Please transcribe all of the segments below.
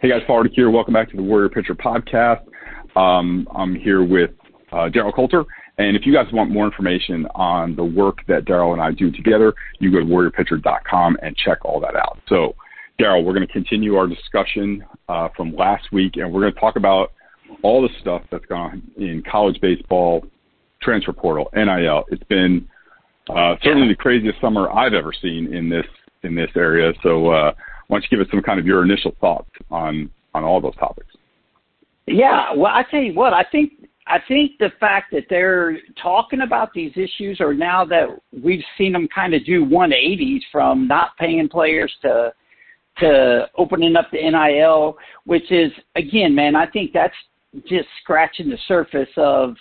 Hey guys, Hardick here. Welcome back to the Warrior Pitcher Podcast. Um, I'm here with uh, Daryl Coulter, and if you guys want more information on the work that Daryl and I do together, you go to warriorpitcher.com and check all that out. So, Daryl, we're going to continue our discussion uh, from last week, and we're going to talk about all the stuff that's gone on in college baseball, transfer portal, NIL. It's been uh, certainly the craziest summer I've ever seen in this in this area. So uh, why don't you give us some kind of your initial thoughts on on all those topics? Yeah, well, I tell you what, I think I think the fact that they're talking about these issues, or now that we've seen them kind of do 180s from not paying players to to opening up the NIL, which is again, man, I think that's just scratching the surface of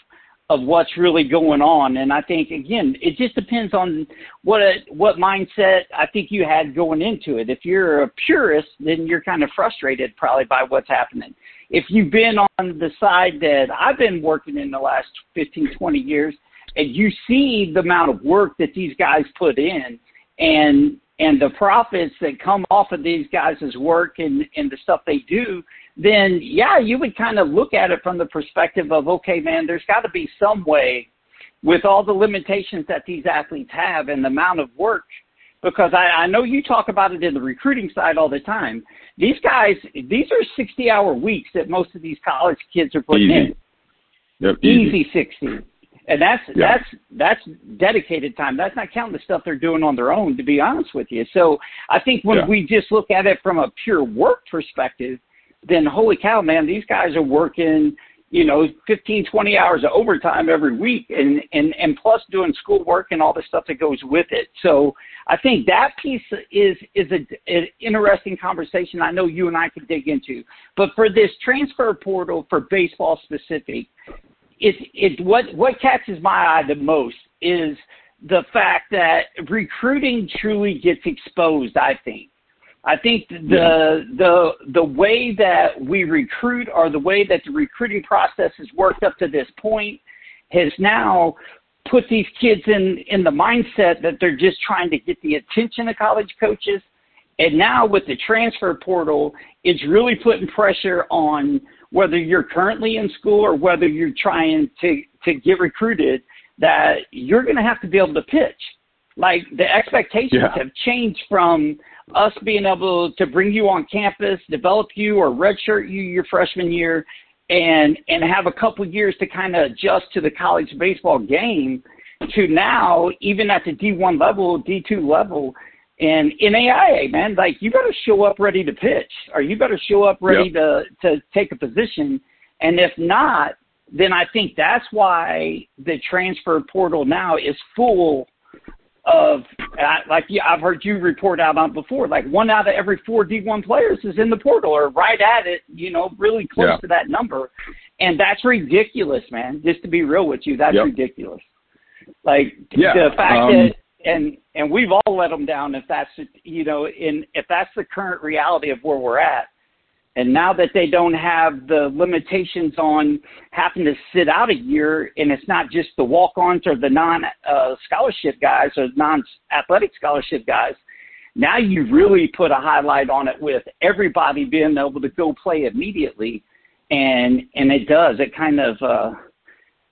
of what's really going on. And I think again, it just depends on what a, what mindset I think you had going into it. If you're a purist, then you're kind of frustrated probably by what's happening. If you've been on the side that I've been working in the last 15, 20 years, and you see the amount of work that these guys put in, and and the profits that come off of these guys' work and and the stuff they do, then yeah, you would kind of look at it from the perspective of, okay, man, there's got to be some way with all the limitations that these athletes have and the amount of work. Because I, I know you talk about it in the recruiting side all the time. These guys, these are 60 hour weeks that most of these college kids are putting easy. in. Yep, easy. easy 60 and that's yeah. that's that's dedicated time. That's not counting the stuff they're doing on their own. To be honest with you, so I think when yeah. we just look at it from a pure work perspective, then holy cow, man, these guys are working, you know, 15, 20 hours of overtime every week and, and, and plus doing schoolwork and all the stuff that goes with it. So I think that piece is, is a, an interesting conversation I know you and I could dig into. But for this transfer portal for baseball specific, it, it, what, what catches my eye the most is the fact that recruiting truly gets exposed, I think. I think the the the way that we recruit or the way that the recruiting process has worked up to this point has now put these kids in in the mindset that they're just trying to get the attention of college coaches. And now with the transfer portal, it's really putting pressure on whether you're currently in school or whether you're trying to to get recruited that you're going to have to be able to pitch. Like the expectations yeah. have changed from us being able to bring you on campus, develop you or redshirt you your freshman year, and and have a couple years to kind of adjust to the college baseball game, to now even at the D1 level, D2 level, and NAIA, man, like you better show up ready to pitch, or you better show up ready yep. to to take a position, and if not, then I think that's why the transfer portal now is full of like yeah, I've heard you report out on before, like one out of every four D1 players is in the portal or right at it, you know, really close yeah. to that number, and that's ridiculous, man. Just to be real with you, that's yep. ridiculous. Like yeah. the fact um, that and and we've all let them down if that's you know in if that's the current reality of where we're at and now that they don't have the limitations on having to sit out a year, and it's not just the walk ons or the non uh, scholarship guys or non athletic scholarship guys, now you really put a highlight on it with everybody being able to go play immediately. And and it does. It kind of uh,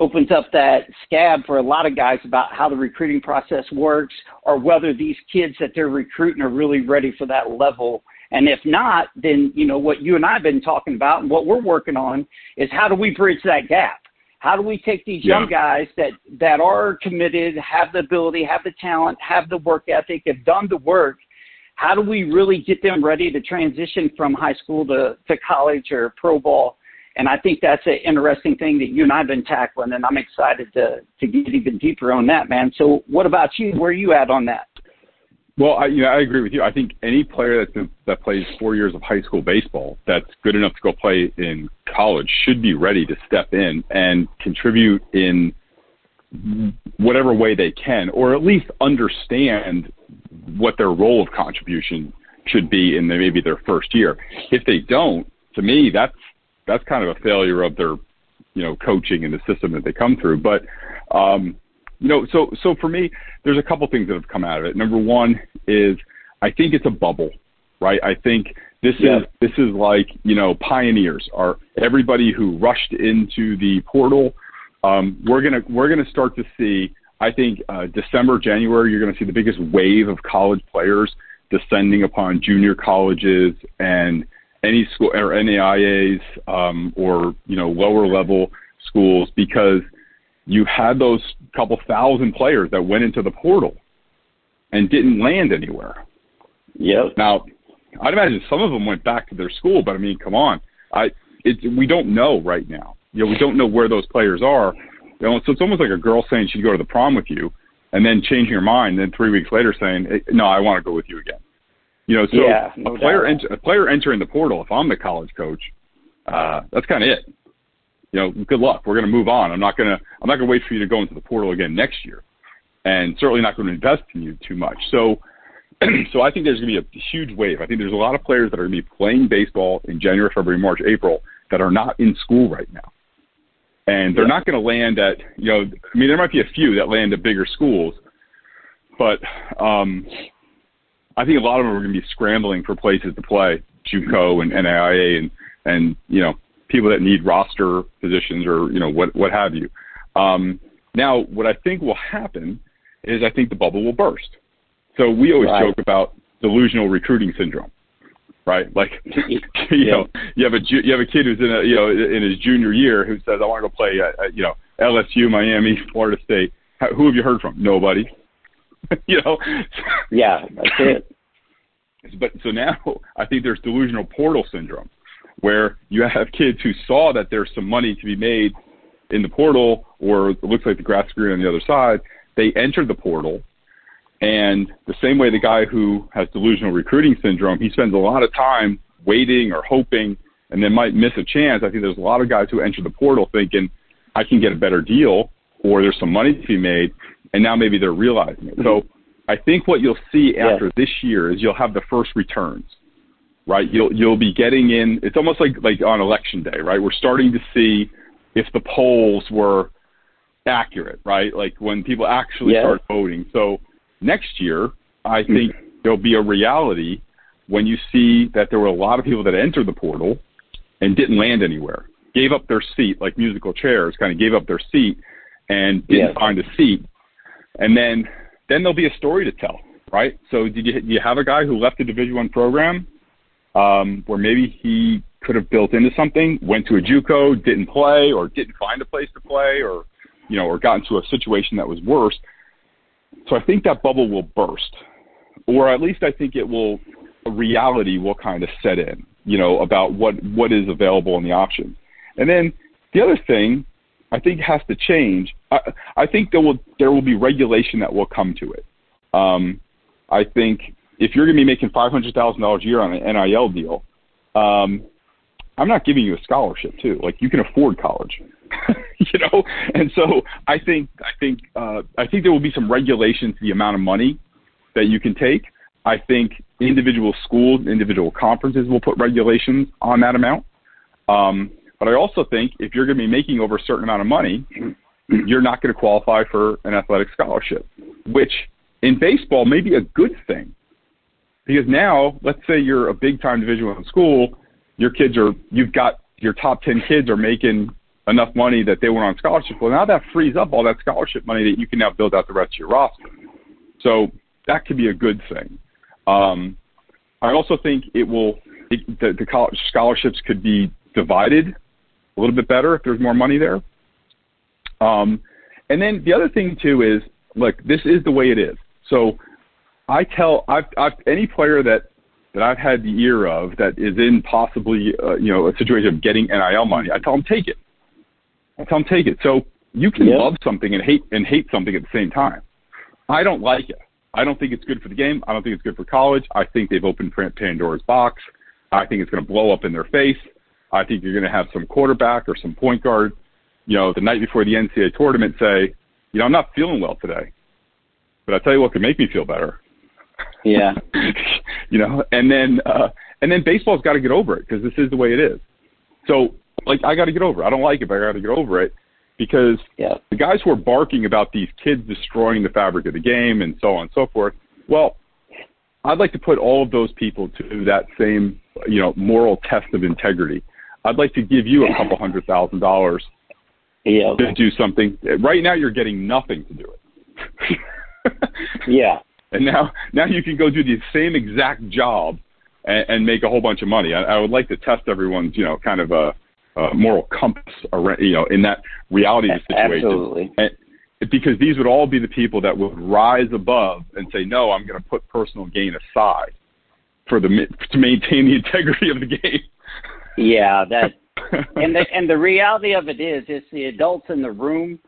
opens up that scab for a lot of guys about how the recruiting process works or whether these kids that they're recruiting are really ready for that level and if not, then, you know, what you and I have been talking about and what we're working on is how do we bridge that gap? How do we take these yeah. young guys that, that are committed, have the ability, have the talent, have the work ethic, have done the work? How do we really get them ready to transition from high school to, to college or pro ball? And I think that's an interesting thing that you and I have been tackling, and I'm excited to, to get even deeper on that, man. So, what about you? Where are you at on that? Well, I, you know, I agree with you. I think any player that that plays four years of high school baseball that's good enough to go play in college should be ready to step in and contribute in whatever way they can, or at least understand what their role of contribution should be in the, maybe their first year. If they don't, to me, that's that's kind of a failure of their, you know, coaching and the system that they come through. But um, you know, so so for me, there's a couple things that have come out of it. Number one is I think it's a bubble. right? I think this yeah. is this is like you know pioneers are everybody who rushed into the portal. Um, we're gonna we're gonna start to see. I think uh, December January you're going to see the biggest wave of college players descending upon junior colleges and any school or NAIAs um, or you know lower level schools because you had those couple thousand players that went into the portal and didn't land anywhere. Yep. Now, I'd imagine some of them went back to their school, but I mean, come on, I it, we don't know right now. You know, we don't know where those players are. You know, so it's almost like a girl saying she'd go to the prom with you, and then changing her mind, and then three weeks later saying, "No, I want to go with you again." You know, so yeah, no a player ent- a player entering the portal. If I'm the college coach, uh, that's kind of it. You know, good luck. We're going to move on. I'm not going to I'm not going to wait for you to go into the portal again next year, and certainly not going to invest in you too much. So, so I think there's going to be a huge wave. I think there's a lot of players that are going to be playing baseball in January, February, March, April that are not in school right now, and they're yeah. not going to land at you know. I mean, there might be a few that land at bigger schools, but um, I think a lot of them are going to be scrambling for places to play, JUCO and NAIA and and you know people that need roster positions or you know what what have you. Um, now, what I think will happen is I think the bubble will burst. So we always right. joke about delusional recruiting syndrome, right? Like you yeah. know you have a you have a kid who's in a you know in his junior year who says I want to go play at, at you know LSU, Miami, Florida State. How, who have you heard from? Nobody. you know. Yeah, that's it. But so now I think there's delusional portal syndrome, where you have kids who saw that there's some money to be made in the portal, or it looks like the grass green on the other side. They enter the portal, and the same way the guy who has delusional recruiting syndrome, he spends a lot of time waiting or hoping, and then might miss a chance. I think there's a lot of guys who enter the portal thinking, I can get a better deal, or there's some money to be made, and now maybe they're realizing it. So I think what you'll see after yeah. this year is you'll have the first returns, right? You'll you'll be getting in. It's almost like like on election day, right? We're starting to see if the polls were accurate, right? Like when people actually start voting. So next year, I mm-hmm. think there'll be a reality when you see that there were a lot of people that entered the portal and didn't land anywhere, gave up their seat, like musical chairs, kind of gave up their seat and didn't find a seat. And then then there'll be a story to tell, right? So did you, do you have a guy who left a Division One program um, where maybe he could have built into something, went to a JUCO, didn't play, or didn't find a place to play, or you know, or got into a situation that was worse. So I think that bubble will burst, or at least I think it will. Reality will kind of set in, you know, about what what is available in the options. And then the other thing I think has to change. I, I think there will there will be regulation that will come to it. Um, I think if you're going to be making five hundred thousand dollars a year on an NIL deal, um, I'm not giving you a scholarship too. Like you can afford college, you know. And so I think I think uh, I think there will be some regulation to the amount of money that you can take. I think individual schools, individual conferences will put regulations on that amount. Um, but I also think if you're going to be making over a certain amount of money, you're not going to qualify for an athletic scholarship, which in baseball may be a good thing. Because now, let's say you're a big time Division One school, your kids are, you've got your top 10 kids are making enough money that they went on scholarship. Well, now that frees up all that scholarship money that you can now build out the rest of your roster. So that could be a good thing. Um, I also think it will, it, the, the college scholarships could be divided a little bit better if there's more money there. Um, and then the other thing too is, look, this is the way it is. So I tell I've, I've any player that that I've had the ear of that is in possibly uh, you know a situation of getting NIL money, I tell them take it. I tell them take it. So you can yeah. love something and hate and hate something at the same time. I don't like it. I don't think it's good for the game. I don't think it's good for college. I think they've opened Pandora's box. I think it's going to blow up in their face. I think you're going to have some quarterback or some point guard, you know, the night before the NCAA tournament say, you know, I'm not feeling well today, but I tell you what can make me feel better. Yeah. you know, and then uh, and then baseball's got to get over it because this is the way it is. So like I got to get over. it. I don't like it, but I got to get over it because yeah. the guys who are barking about these kids destroying the fabric of the game and so on and so forth. Well, I'd like to put all of those people to that same, you know, moral test of integrity. I'd like to give you a couple hundred thousand dollars yeah. to do something. Right now, you're getting nothing to do it. yeah. And now, now you can go do the same exact job and, and make a whole bunch of money. I, I would like to test everyone's, you know, kind of a, a moral compass, around, you know, in that reality situation. Absolutely. And, because these would all be the people that would rise above and say, no, I'm going to put personal gain aside for the to maintain the integrity of the game. Yeah, that and the and the reality of it is, it's the adults in the room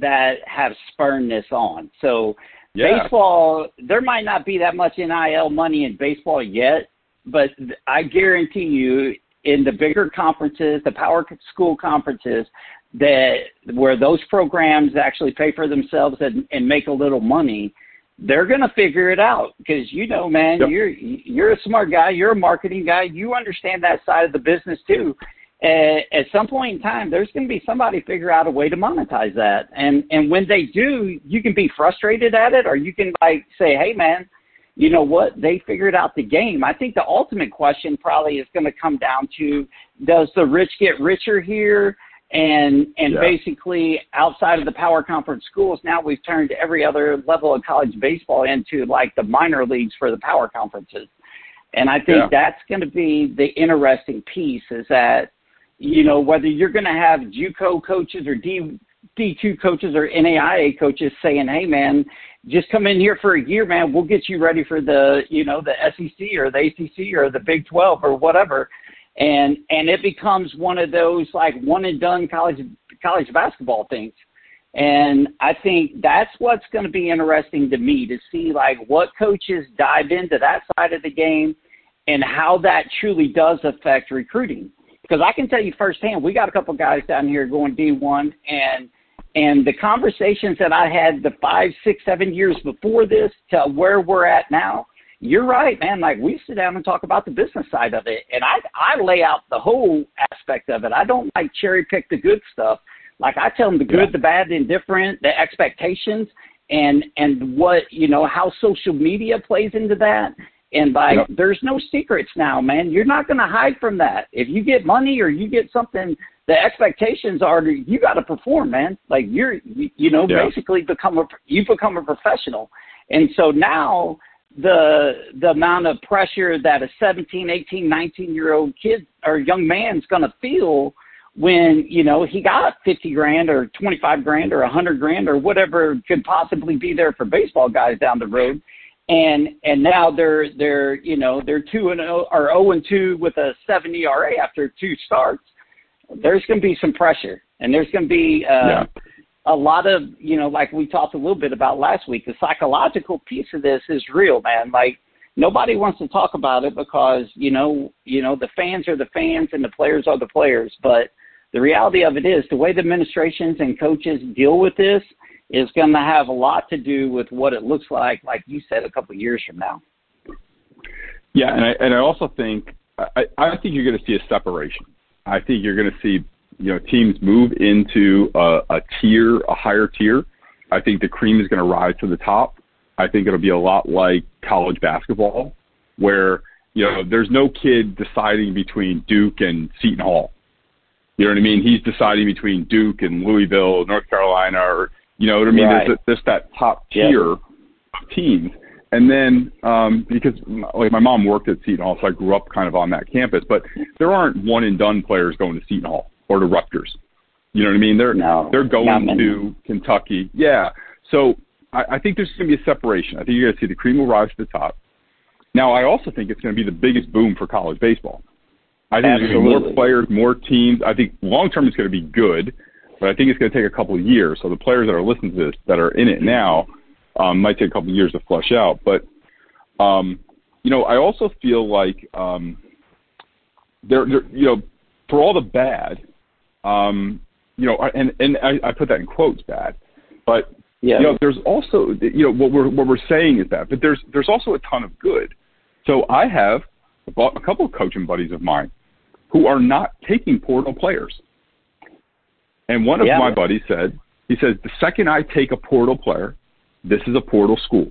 that have spurned this on. So yeah. baseball, there might not be that much NIL money in baseball yet, but I guarantee you, in the bigger conferences, the power school conferences, that where those programs actually pay for themselves and, and make a little money, they're going to figure it out because you know, man, yep. you're you're a smart guy, you're a marketing guy, you understand that side of the business too. Uh, at some point in time, there's going to be somebody figure out a way to monetize that, and and when they do, you can be frustrated at it, or you can like say, hey, man, you know what? They figured out the game. I think the ultimate question probably is going to come down to: Does the rich get richer here? and and yeah. basically outside of the power conference schools now we've turned every other level of college baseball into like the minor leagues for the power conferences and i think yeah. that's going to be the interesting piece is that you know whether you're going to have juco coaches or d d2 coaches or naia coaches saying hey man just come in here for a year man we'll get you ready for the you know the sec or the acc or the big 12 or whatever and and it becomes one of those like one and done college college basketball things. And I think that's what's going to be interesting to me to see like what coaches dive into that side of the game and how that truly does affect recruiting. Because I can tell you firsthand, we got a couple guys down here going D1 and and the conversations that I had the five, six, seven years before this to where we're at now, you're right, man. Like we sit down and talk about the business side of it, and I I lay out the whole aspect of it. I don't like cherry pick the good stuff. Like I tell them the good, yeah. the bad, the indifferent, the expectations, and and what you know how social media plays into that. And like, yep. there's no secrets now, man. You're not going to hide from that. If you get money or you get something, the expectations are you got to perform, man. Like you're, you, you know, yeah. basically become a you become a professional. And so now the the amount of pressure that a 17, 18, 19 year old kid or young man's going to feel when you know he got 50 grand or 25 grand or 100 grand or whatever could possibly be there for baseball guys down the road and and now they're they're you know they're 2 and 0 or 0 and 2 with a 7 ERA after two starts. There's going to be some pressure and there's going to be uh yeah. a lot of you know like we talked a little bit about last week the psychological piece of this is real man. Like nobody wants to talk about it because you know you know the fans are the fans and the players are the players. But the reality of it is the way the administrations and coaches deal with this is going to have a lot to do with what it looks like like you said a couple of years from now yeah and i and i also think i i think you're going to see a separation i think you're going to see you know teams move into a, a tier, a higher tier, I think the cream is going to rise to the top. I think it'll be a lot like college basketball, where you know there's no kid deciding between Duke and Seton Hall. You know what I mean? He's deciding between Duke and Louisville, North Carolina, or you know what I mean? Right. There's, there's that top tier yep. of teams. And then um, because like my mom worked at Seton Hall, so I grew up kind of on that campus. But there aren't one and done players going to Seton Hall or to Rutgers. You know what I mean? They're no, they're going to Kentucky. Yeah. So I, I think there's going to be a separation. I think you're going to see the cream will rise to the top. Now I also think it's going to be the biggest boom for college baseball. I think Absolutely. there's going to be more players, more teams. I think long term it's going to be good, but I think it's going to take a couple of years. So the players that are listening to this that are in it now um, might take a couple of years to flush out. But um, you know, I also feel like um, there, you know, for all the bad, um, you know, and and I, I put that in quotes, bad, but yeah. you know, there's also you know what we're what we're saying is that, but there's there's also a ton of good. So I have a couple of coaching buddies of mine who are not taking portal players, and one of yeah. my buddies said, he says the second I take a portal player, this is a portal school.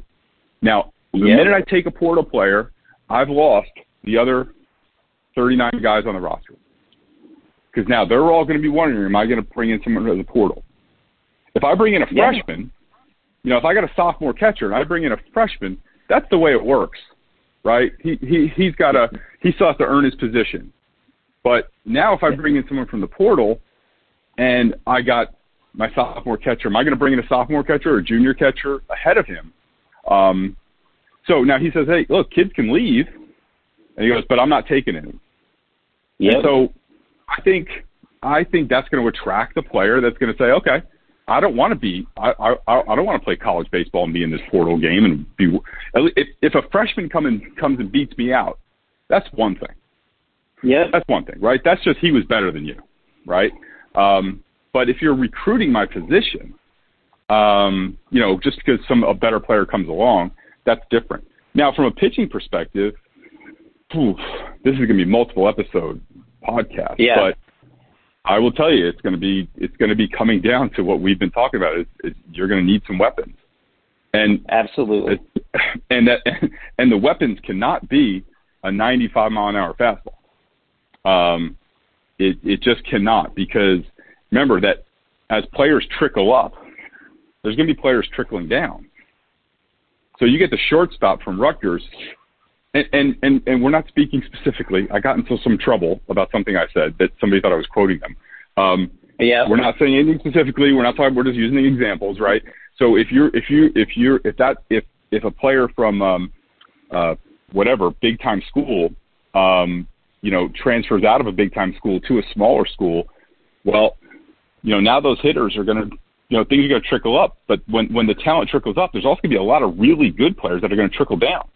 Now The Yep. minute I take a portal player, I've lost the other 39 guys on the roster. Because now they're all going to be wondering, am I going to bring in someone to the portal? If I bring in a Yeah. freshman, you know, if I got a sophomore catcher and I bring in a freshman, that's the way it works, right? He he he's got to he still has to earn his position. But now if I bring in someone from the portal, and I got my sophomore catcher, am I going to bring in a sophomore catcher or a junior catcher ahead of him? Um, so now he says, hey, look, kids can leave, and he goes, but I'm not taking any. Yep. And so I think I think that's going to attract the player that's going to say, okay, I don't want to be I I I don't want to play college baseball and be in this portal game and be if if a freshman come and comes and beats me out, that's one thing. Yeah. That's one thing, right? That's just he was better than you, right? Um, but if you're recruiting my position, um, you know, just because some a better player comes along, that's different. Now, from a pitching perspective, this is going to be multiple episode podcast. Yeah. But I will tell you, it's going to be it's going to be coming down to what we've been talking about. Is, is you're going to need some weapons, and Absolutely. and that and the weapons cannot be a 95 mile an hour fastball. Um, it it just cannot because remember that as players trickle up, there's going to be players trickling down. So you get the shortstop from Rutgers, and, and and and we're not speaking specifically. I got into some trouble about something I said that somebody thought I was quoting them. Um, Yeah. we're not saying anything specifically. We're not talking. We're just using examples, right? So if you're if you if you're if that if if a player from um, uh, whatever big time school, um, you know, transfers out of a big time school to a smaller school, well, you know, now those hitters are going to, you know, things are going to trickle up. But when when the talent trickles up, there's also going to be a lot of really good players that are going to trickle down.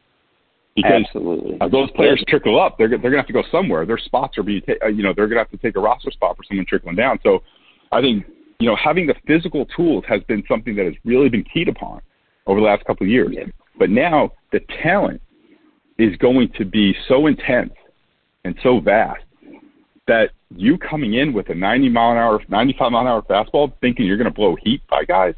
Because Absolutely. as those players trickle up, they're they're going to have to go somewhere. Their spots are being, ta- uh, you know, they're going to have to take a roster spot for someone trickling down. So, I think you know having the physical tools has been something that has really been keyed upon over the last couple of years. Yeah. But now the talent is going to be so intense and so vast that you coming in with a 90 mile an hour, 95 mile an hour fastball, thinking you're going to blow heat by guys,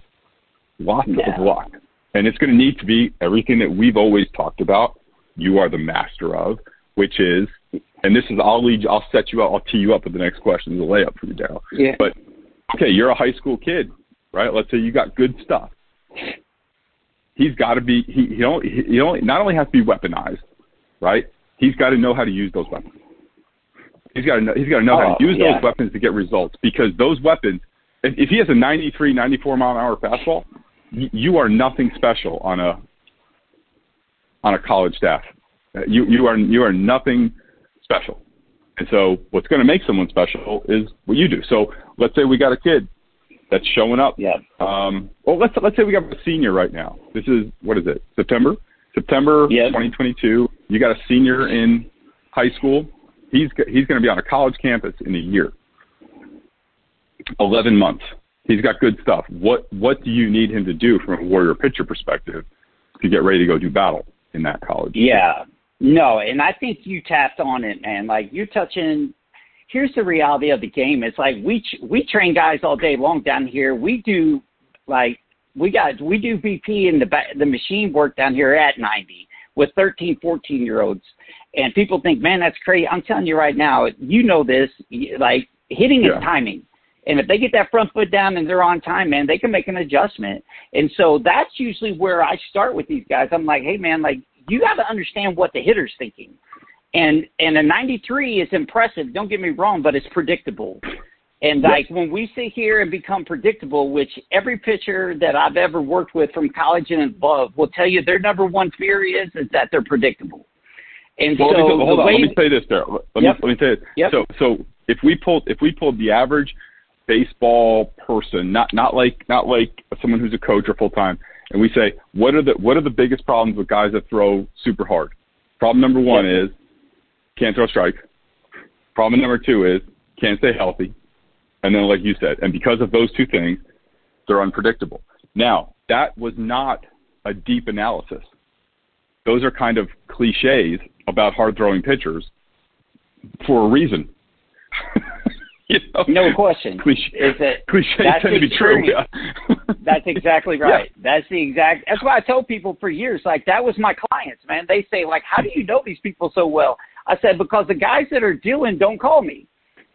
lots Yeah. of luck. And it's going to need to be everything that we've always talked about. You are the master of, which is, and this is I'll lead you, I'll set you up, I'll tee you up with the next question. A layup for you, Daryl. Yeah. But okay, you're a high school kid, right? Let's say you got good stuff. He's got to be he he only he only not only has to be weaponized, right? He's got to know how to use those weapons. He's got to know he's got to know how Oh, to use yeah. those weapons to get results because those weapons. If, if he has a 93, 94 mile an hour fastball, y- you are nothing special on a on a college staff. You you are you are nothing special. And so what's going to make someone special is what you do. So let's say we got a kid that's showing up. Yeah. Um, well, let's let's say we got a senior right now. This is what is it? September, September Yeah. 2022. You got a senior in high school. He's he's going to be on a college campus in a year. 11 months. He's got good stuff. What what do you need him to do from a warrior pitcher perspective to get ready to go do battle in that college? Yeah. No, and I think you tapped on it, man. Like you're touching. Here's the reality of the game. It's like we we train guys all day long down here. We do like we got we do BP and the the machine work down here at 90 with 13, 14 year olds, and people think, man, that's crazy. I'm telling you right now, you know this. Like hitting Yeah. is timing. And if they get that front foot down and they're on time, man, they can make an adjustment. And so that's usually where I start with these guys. I'm like, hey, man, like you got to understand what the hitter's thinking. And and a 93 is impressive. Don't get me wrong, but it's predictable. And like when we sit here and become predictable, which every pitcher that I've ever worked with from college and above will tell you their number one fear is is that they're predictable. And Well, so let me, hold on. way, Let me say this, Daryl. Let Yep. me let me say this. Yep. So so if we pulled if we pulled the average baseball person, not not like not like someone who's a coach or full time, and we say what are the what are the biggest problems with guys that throw super hard? Problem number one Yep. is can't throw strikes. Problem number two is can't stay healthy. And then, like you said, and because of those two things, they're unpredictable. Now, that was not a deep analysis. Those are kind of cliches about hard throwing pitchers for a reason. you know? no question, Cliche, is that cliches that's tend to be true. Yeah. that's exactly right. Yeah. That's the exact. That's why I tell people for years, like that was my clients, man. They say, like, how do you know these people so well? I said because the guys that are dealing don't call me.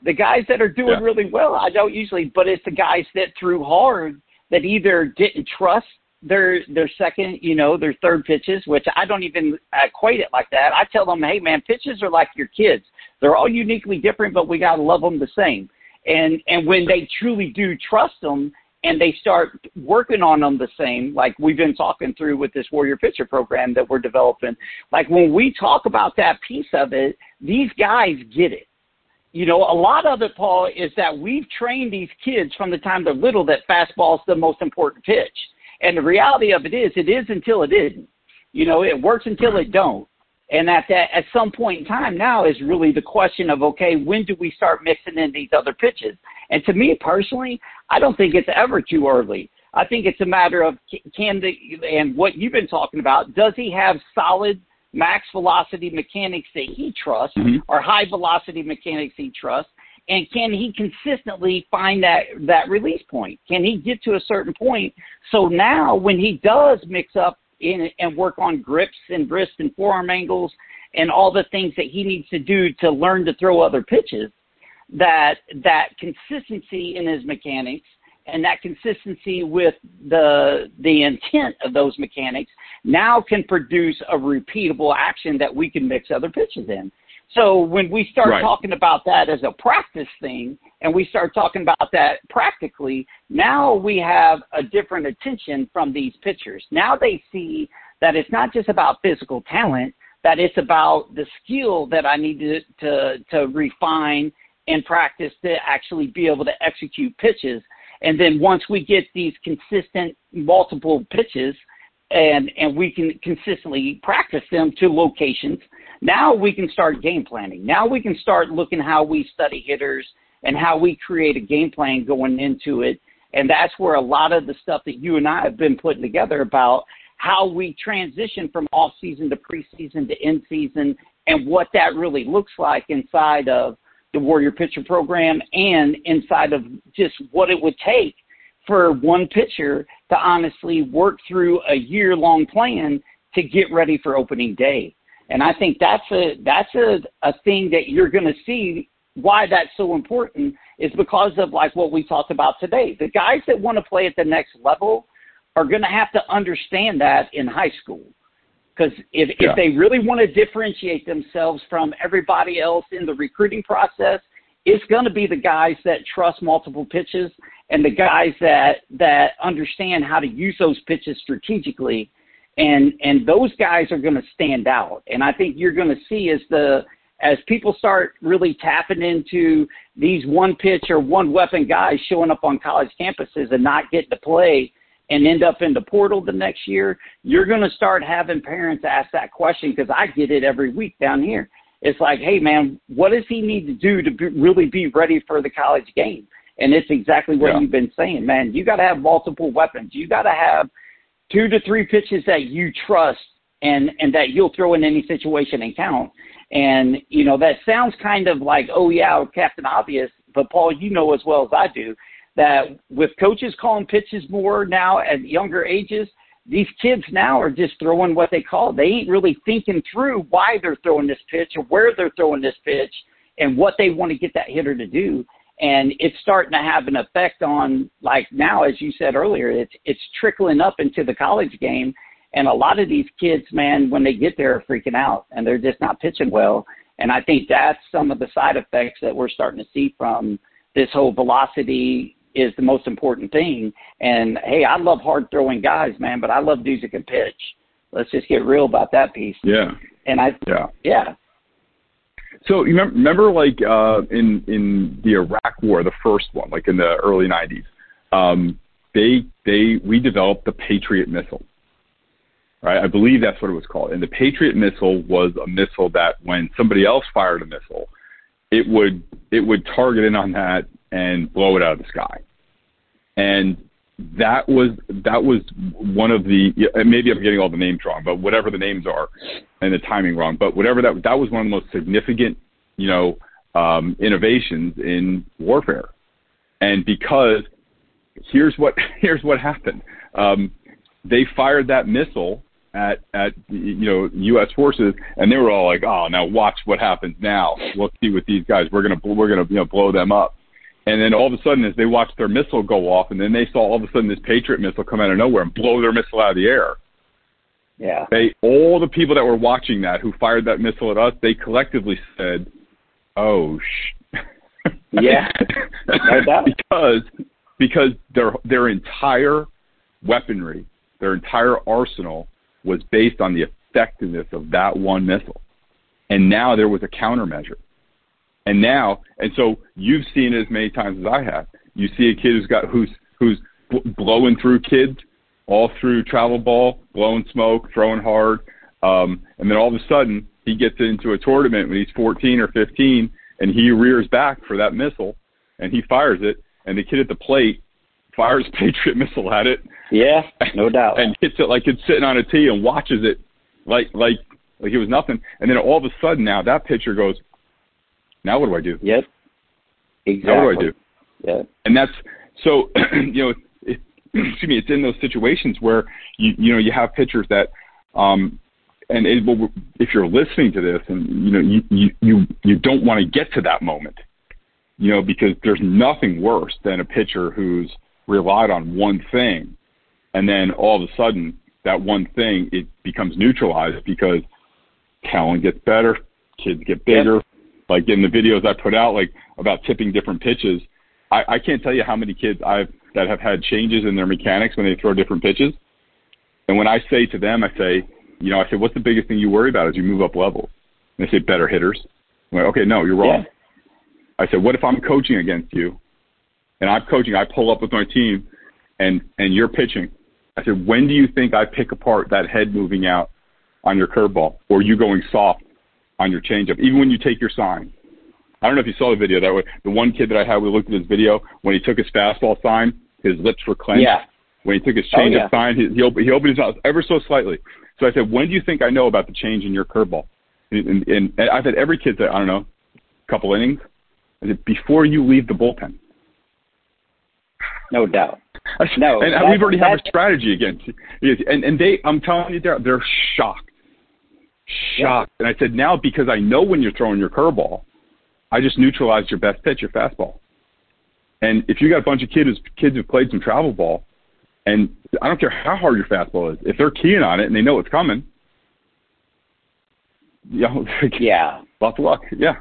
The guys that are doing yeah. really well, I don't usually. But it's the guys that threw hard that either didn't trust their their second, you know, their third pitches, which I don't even equate it like that. I tell them, hey man, pitches are like your kids. They're all uniquely different, but we gotta love them the same. And and when they truly do trust them and they start working on them the same, like we've been talking through with this Warrior Pitcher program that we're developing. Like when we talk about that piece of it, these guys get it. You know, a lot of it, Paul, is that we've trained these kids from the time they're little that fastball is the most important pitch and the reality of it is, it is until it isn't. You know, it works until it don't. And at that, at some point in time now is really the question of, okay, when do we start mixing in these other pitches? And to me personally, I don't think it's ever too early. I think it's a matter of can the, and what you've been talking about, does he have solid max velocity mechanics that he trusts mm-hmm. or high velocity mechanics he trusts? and can he consistently find that that release point? Can he get to a certain point? So now, when he does mix up in and work on grips and wrist and forearm angles and all the things that he needs to do to learn to throw other pitches, that that consistency in his mechanics and that consistency with the the intent of those mechanics now can produce a repeatable action that we can mix other pitches in. So when we start right. talking about that as a practice thing and we start talking about that practically, now we have a different attention from these pitchers. Now they see that it's not just about physical talent, that it's about the skill that I need to, to, to refine and practice to actually be able to execute pitches. And then once we get these consistent multiple pitches and, and we can consistently practice them to locations – now we can start game planning. Now we can start looking how we study hitters and how we create a game plan going into it. And that's where a lot of the stuff that you and I have been putting together about how we transition from off season to preseason to in season and what that really looks like inside of the Warrior Pitcher Program and inside of just what it would take for one pitcher to honestly work through a year long plan to get ready for opening day. And I think that's a that's a, a thing that you're going to see why that's so important is because of like what we talked about today. The guys that want to play at the next level are going to have to understand that in high school. Because if, yeah. if they really want to differentiate themselves from everybody else in the recruiting process, it's going to be the guys that trust multiple pitches and the guys that that understand how to use those pitches strategically and and those guys are going to stand out. And I think you're going to see as the as people start really tapping into these one pitch or one weapon guys showing up on college campuses and not getting to play and end up in the portal the next year, you're going to start having parents ask that question because I get it every week down here. It's like, hey man, what does he need to do to be, really be ready for the college game? And it's exactly what yeah. you've been saying, man. You got to have multiple weapons. You got to have two to three pitches that you trust and and that you'll throw in any situation and count. And you know that sounds kind of like oh yeah, Captain Obvious, but Paul, you know as well as I do that with coaches calling pitches more now at younger ages, these kids now are just throwing what they call. They ain't really thinking through why they're throwing this pitch or where they're throwing this pitch and what they want to get that hitter to do and it's starting to have an effect on like now as you said earlier it's it's trickling up into the college game and a lot of these kids man when they get there are freaking out and they're just not pitching well and i think that's some of the side effects that we're starting to see from this whole velocity is the most important thing. And hey i love hard throwing guys man but i love dudes that can pitch. Let's just get real about that piece. Yeah. And i yeah. yeah. So you remember, remember like uh, in in the Iraq War, the first one, like in the early '90s, um, they they we developed the Patriot missile, right? I believe that's what it was called. And the Patriot missile was a missile that when somebody else fired a missile, it would it would target in on that and blow it out of the sky. And that was that was one of the maybe I'm getting all the names wrong, but whatever the names are and the timing wrong, but whatever that that was one of the most significant you know um, innovations in warfare, and because here's what here's what happened. Um, they fired that missile at at you know U.S. forces, and they were all like, "Oh, now watch what happens now. We'll see with these guys. We're gonna we're gonna you know blow them up." And then all of a sudden, as they watched their missile go off, and then they saw all of a sudden this Patriot missile come out of nowhere and blow their missile out of the air. Yeah. They all the people that were watching that who fired that missile at us, they collectively said, "Oh sh." Yeah. because because their their entire weaponry, their entire arsenal was based on the effectiveness of that one missile. And now there was a countermeasure. And now, and so you've seen it as many times as I have. You see a kid who's got who's who's blowing through kids all through travel ball, blowing smoke, throwing hard, um, and then all of a sudden he gets into a tournament when he's 14 or 15, and he rears back for that missile, and he fires it, and the kid at the plate fires Patriot missile at it. Yeah, no doubt. and hits it like it's sitting on a tee and watches it like like like it was nothing. And then all of a sudden now that pitcher goes, now what do I do? Yep. Exactly. Now what do I do? Yeah. And that's so you know, it, excuse me, it's in those situations where you you know you have pitchers that um and it, if you're listening to this and you know you you you, you don't want to get to that moment you know because there's nothing worse than a pitcher who's relied on one thing and then all of a sudden that one thing it becomes neutralized because talent gets better, kids get bigger. Yep. Like in the videos I put out, like about tipping different pitches, I, I can't tell you how many kids I've that have had changes in their mechanics when they throw different pitches. And when I say to them, I say, you know, I say, what's the biggest thing you worry about as you move up levels? And they say, better hitters. I'm like, okay, no, you're wrong. Yeah. I said, what if I'm coaching against you, and I'm coaching, I pull up with my team, and and you're pitching, I said, when do you think I pick apart that head moving out on your curveball or you going soft on your changeup, even when you take your sign? I don't know if you saw the video that way. The one kid that I had, we looked at his video when he took his fastball sign, his lips were clenched. Yeah. When he took his changeup oh, yeah. sign, he, he, opened, he opened his mouth ever so slightly. So I said, when do you think I know about the change in your curveball? And, and, and I said, every kid said, I don't know, a couple innings. I said, before you leave the bullpen. No doubt. No, and we've already have a strategy against. And and they, I'm telling you, they're they're shocked, shocked. Yeah. And I said now because I know when you're throwing your curveball, I just neutralized your best pitch, your fastball. And if you got a bunch of kids kids who've played some travel ball, and I don't care how hard your fastball is, if they're keying on it and they know it's coming, you know, yeah, lots of luck. Yeah.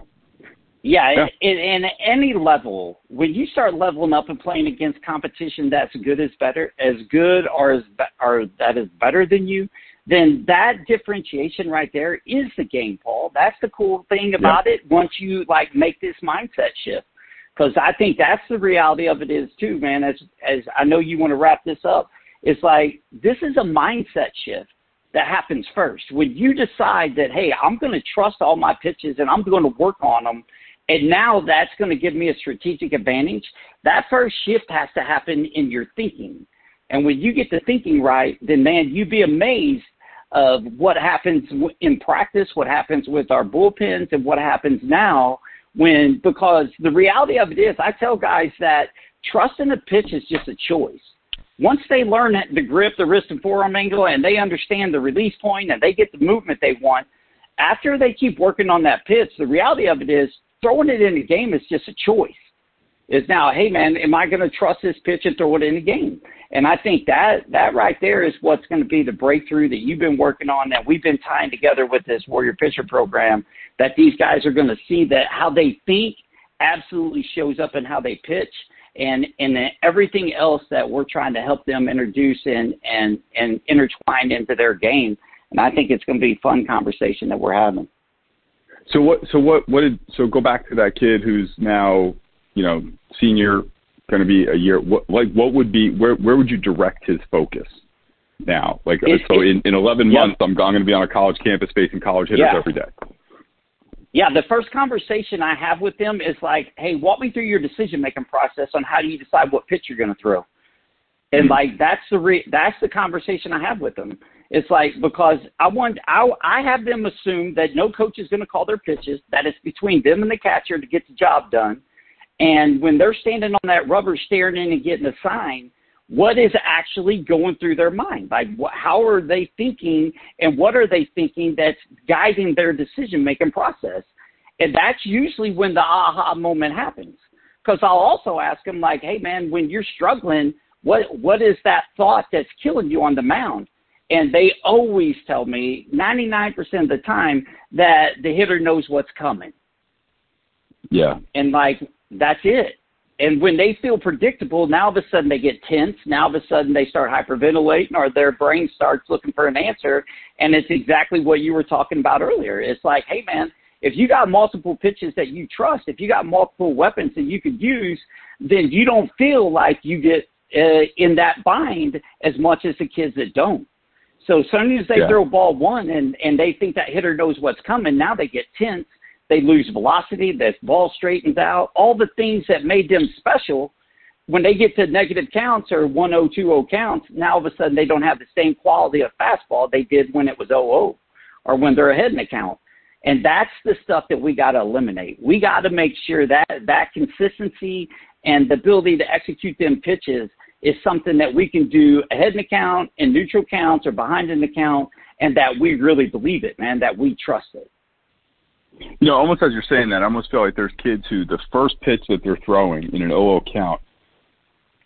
Yeah, yeah. In, in any level, when you start leveling up and playing against competition that's good as better, as good or as or that is better than you, then that differentiation right there is the game, Paul. That's the cool thing about yeah. it. Once you like make this mindset shift, because I think that's the reality of it is too, man. As as I know you want to wrap this up, it's like this is a mindset shift that happens first. When you decide that, hey, I'm going to trust all my pitches and I'm going to work on them and now that's going to give me a strategic advantage. That first shift has to happen in your thinking. And when you get the thinking right, then man, you'd be amazed of what happens in practice, what happens with our bullpens, and what happens now when because the reality of it is, I tell guys that trust in the pitch is just a choice. Once they learn the grip, the wrist and forearm angle, and they understand the release point, and they get the movement they want, after they keep working on that pitch, the reality of it is throwing it in the game is just a choice. Is now, hey man, am I going to trust this pitch and throw it in the game? And I think that that right there is what's going to be the breakthrough that you've been working on, that we've been tying together with this Warrior Pitcher program. That these guys are going to see that how they think absolutely shows up in how they pitch, and and then everything else that we're trying to help them introduce and and and intertwine into their game. And I think it's going to be a fun conversation that we're having. So what? So what? What did? So go back to that kid who's now, you know, senior, going to be a year. What like what would be? Where where would you direct his focus now? Like it, so in in 11 yeah. months, I'm, I'm going to be on a college campus facing college hitters yeah. every day. Yeah, the first conversation I have with them is like, hey, walk me through your decision making process on how do you decide what pitch you're going to throw. And mm-hmm. like that's the re- that's the conversation I have with them. It's like because I want I I have them assume that no coach is going to call their pitches. That it's between them and the catcher to get the job done. And when they're standing on that rubber staring in and getting a sign, what is actually going through their mind? Like, how are they thinking and what are they thinking that's guiding their decision making process? And that's usually when the aha moment happens. Because I'll also ask them, like, hey, man, when you're struggling, what what is that thought that's killing you on the mound? And they always tell me, 99% of the time, that the hitter knows what's coming. Yeah. And like, that's it. And when they feel predictable, now all of a sudden they get tense. Now all of a sudden they start hyperventilating or their brain starts looking for an answer. And it's exactly what you were talking about earlier. It's like, hey, man, if you got multiple pitches that you trust, if you got multiple weapons that you could use, then you don't feel like you get uh, in that bind as much as the kids that don't. So as soon as they yeah. throw ball one and, and they think that hitter knows what's coming, now they get tense they lose velocity. The ball straightens out. All the things that made them special, when they get to negative counts or 1 0 counts, now all of a sudden they don't have the same quality of fastball they did when it was 0 or when they're ahead in the count. And that's the stuff that we got to eliminate. We got to make sure that that consistency and the ability to execute them pitches is something that we can do ahead in the count, in neutral counts, or behind in the count, and that we really believe it, man, that we trust it. You know, almost as you're saying that, I almost feel like there's kids who the first pitch that they're throwing in an 0 count,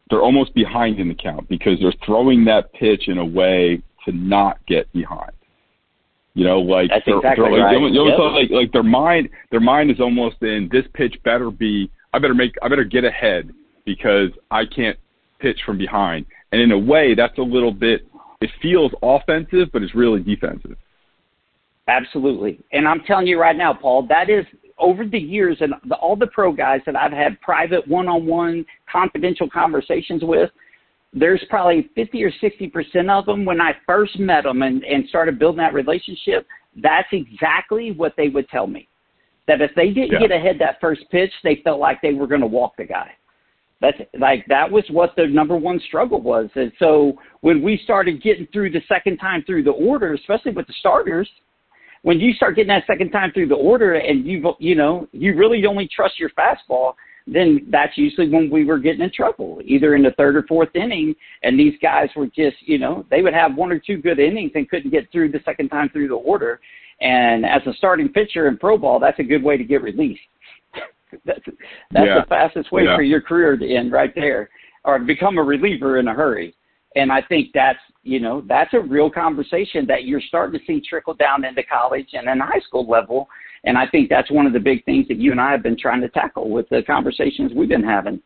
they're almost behind in the count because they're throwing that pitch in a way to not get behind. You know, like That's they're, exactly they're right. you yep. like like their mind their mind is almost in this pitch better be I better make I better get ahead because I can't pitch from behind. And in a way that's a little bit it feels offensive but it's really defensive. Absolutely. And I'm telling you right now, Paul, that is over the years and the, all the pro guys that I've had private one-on-one confidential conversations with, there's probably 50 or 60% of them when I first met them and, and started building that relationship, that's exactly what they would tell me. That if they didn't yeah. get ahead that first pitch, they felt like they were going to walk the guy. That's like that was what the number one struggle was. And so when we started getting through the second time through the order, especially with the starters, when you start getting that second time through the order and you you know you really only trust your fastball then that's usually when we were getting in trouble either in the third or fourth inning and these guys were just you know they would have one or two good innings and couldn't get through the second time through the order and as a starting pitcher in pro ball that's a good way to get released that's that's yeah. the fastest way yeah. for your career to end right there or become a reliever in a hurry and I think that's you know that's a real conversation that you're starting to see trickle down into college and then high school level. And I think that's one of the big things that you and I have been trying to tackle with the conversations we've been having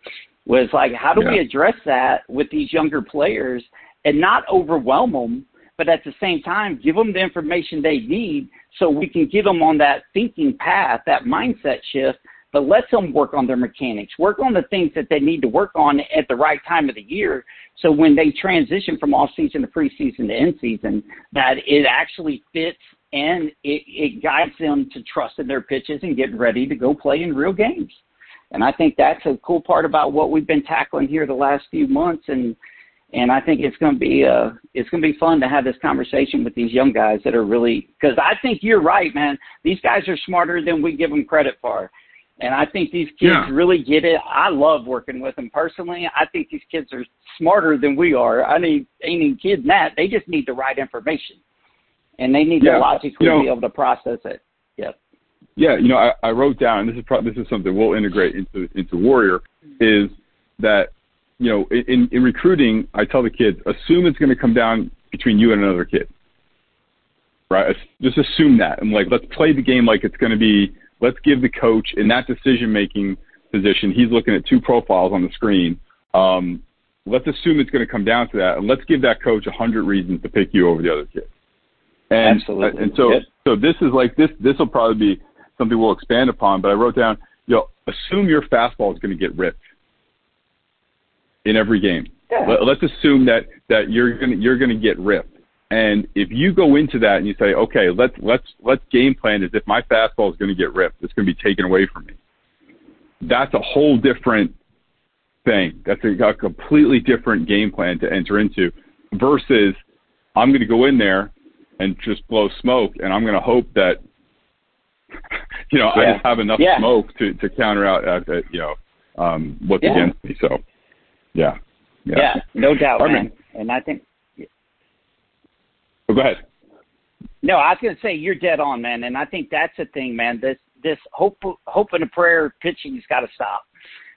was like how do yeah. we address that with these younger players and not overwhelm them, but at the same time give them the information they need so we can get them on that thinking path, that mindset shift but let them work on their mechanics, work on the things that they need to work on at the right time of the year. So when they transition from off season to preseason to end season, that it actually fits and it, it guides them to trust in their pitches and get ready to go play in real games. And I think that's a cool part about what we've been tackling here the last few months. And and I think it's going to be uh it's going to be fun to have this conversation with these young guys that are really because I think you're right, man. These guys are smarter than we give them credit for. And I think these kids yeah. really get it. I love working with them personally. I think these kids are smarter than we are. I need any kid that. They just need the right information. And they need yeah. to logically you know, be able to process it. Yep. Yeah, you know, I, I wrote down, and this is pro- this is something we'll integrate into into Warrior, is that you know in in recruiting, I tell the kids assume it's going to come down between you and another kid, right? Just assume that, and like let's play the game like it's going to be let's give the coach in that decision making position, he's looking at two profiles on the screen. Um, let's assume it's going to come down to that, and let's give that coach a hundred reasons to pick you over the other kid. And, Absolutely. And so, yep. so this is like this. This will probably be something we'll expand upon. But I wrote down, you know, assume your fastball is going to get ripped in every game. Yeah. Let, let's assume that that you're going you're going to get ripped. And if you go into that and you say, okay, let's let's let's game plan as if my fastball is going to get ripped, it's going to be taken away from me. That's a whole different thing. That's a, a completely different game plan to enter into versus I'm going to go in there and just blow smoke, and I'm going to hope that you know yeah. I just have enough yeah. smoke to to counter out uh, uh, you know um, what's yeah. against me. So, yeah, yeah, no doubt, man. man. And I think. Go ahead. No, I was going to say you're dead on, man, and I think that's the thing, man. This this hope hope and a prayer pitching's got to stop.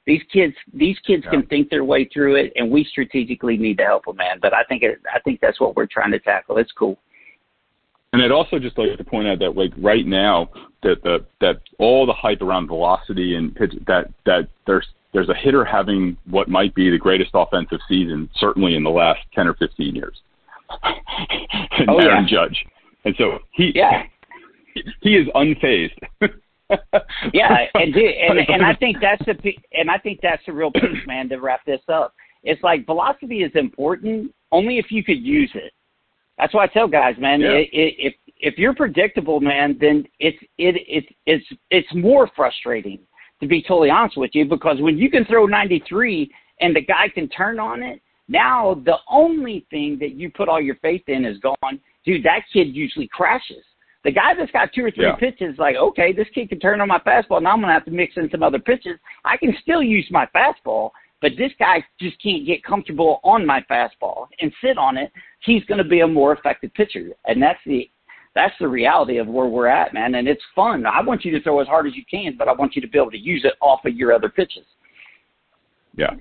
These kids these kids yeah. can think their way through it, and we strategically need to help them, man. But I think it, I think that's what we're trying to tackle. It's cool. And I'd also just like to point out that like right now that the that all the hype around velocity and pitch that that there's there's a hitter having what might be the greatest offensive season certainly in the last ten or fifteen years. and oh, Aaron yeah. Judge. And so he yeah. he is unfazed. yeah, and, and and I think that's the and I think that's the real piece, man. To wrap this up, it's like velocity is important only if you could use it. That's why I tell guys, man, yeah. it, it, if if you're predictable, man, then it's it it it's it's more frustrating to be totally honest with you because when you can throw 93 and the guy can turn on it, now the only thing that you put all your faith in is gone. Dude, that kid usually crashes. The guy that's got two or three yeah. pitches, like, okay, this kid can turn on my fastball. Now I'm gonna have to mix in some other pitches. I can still use my fastball, but this guy just can't get comfortable on my fastball and sit on it. He's going to be a more effective pitcher, and that's the that's the reality of where we're at, man. And it's fun. I want you to throw as hard as you can, but I want you to be able to use it off of your other pitches. Yeah.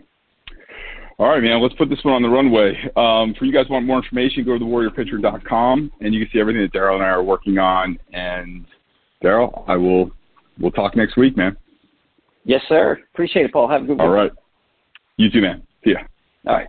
All right, man. Let's put this one on the runway. Um, for you guys want more information, go to thewarriorpitcher.com, and you can see everything that Daryl and I are working on. And Daryl, I will we'll talk next week, man. Yes, sir. Appreciate it, Paul. Have a good one. All right. You too, man. See ya. All right.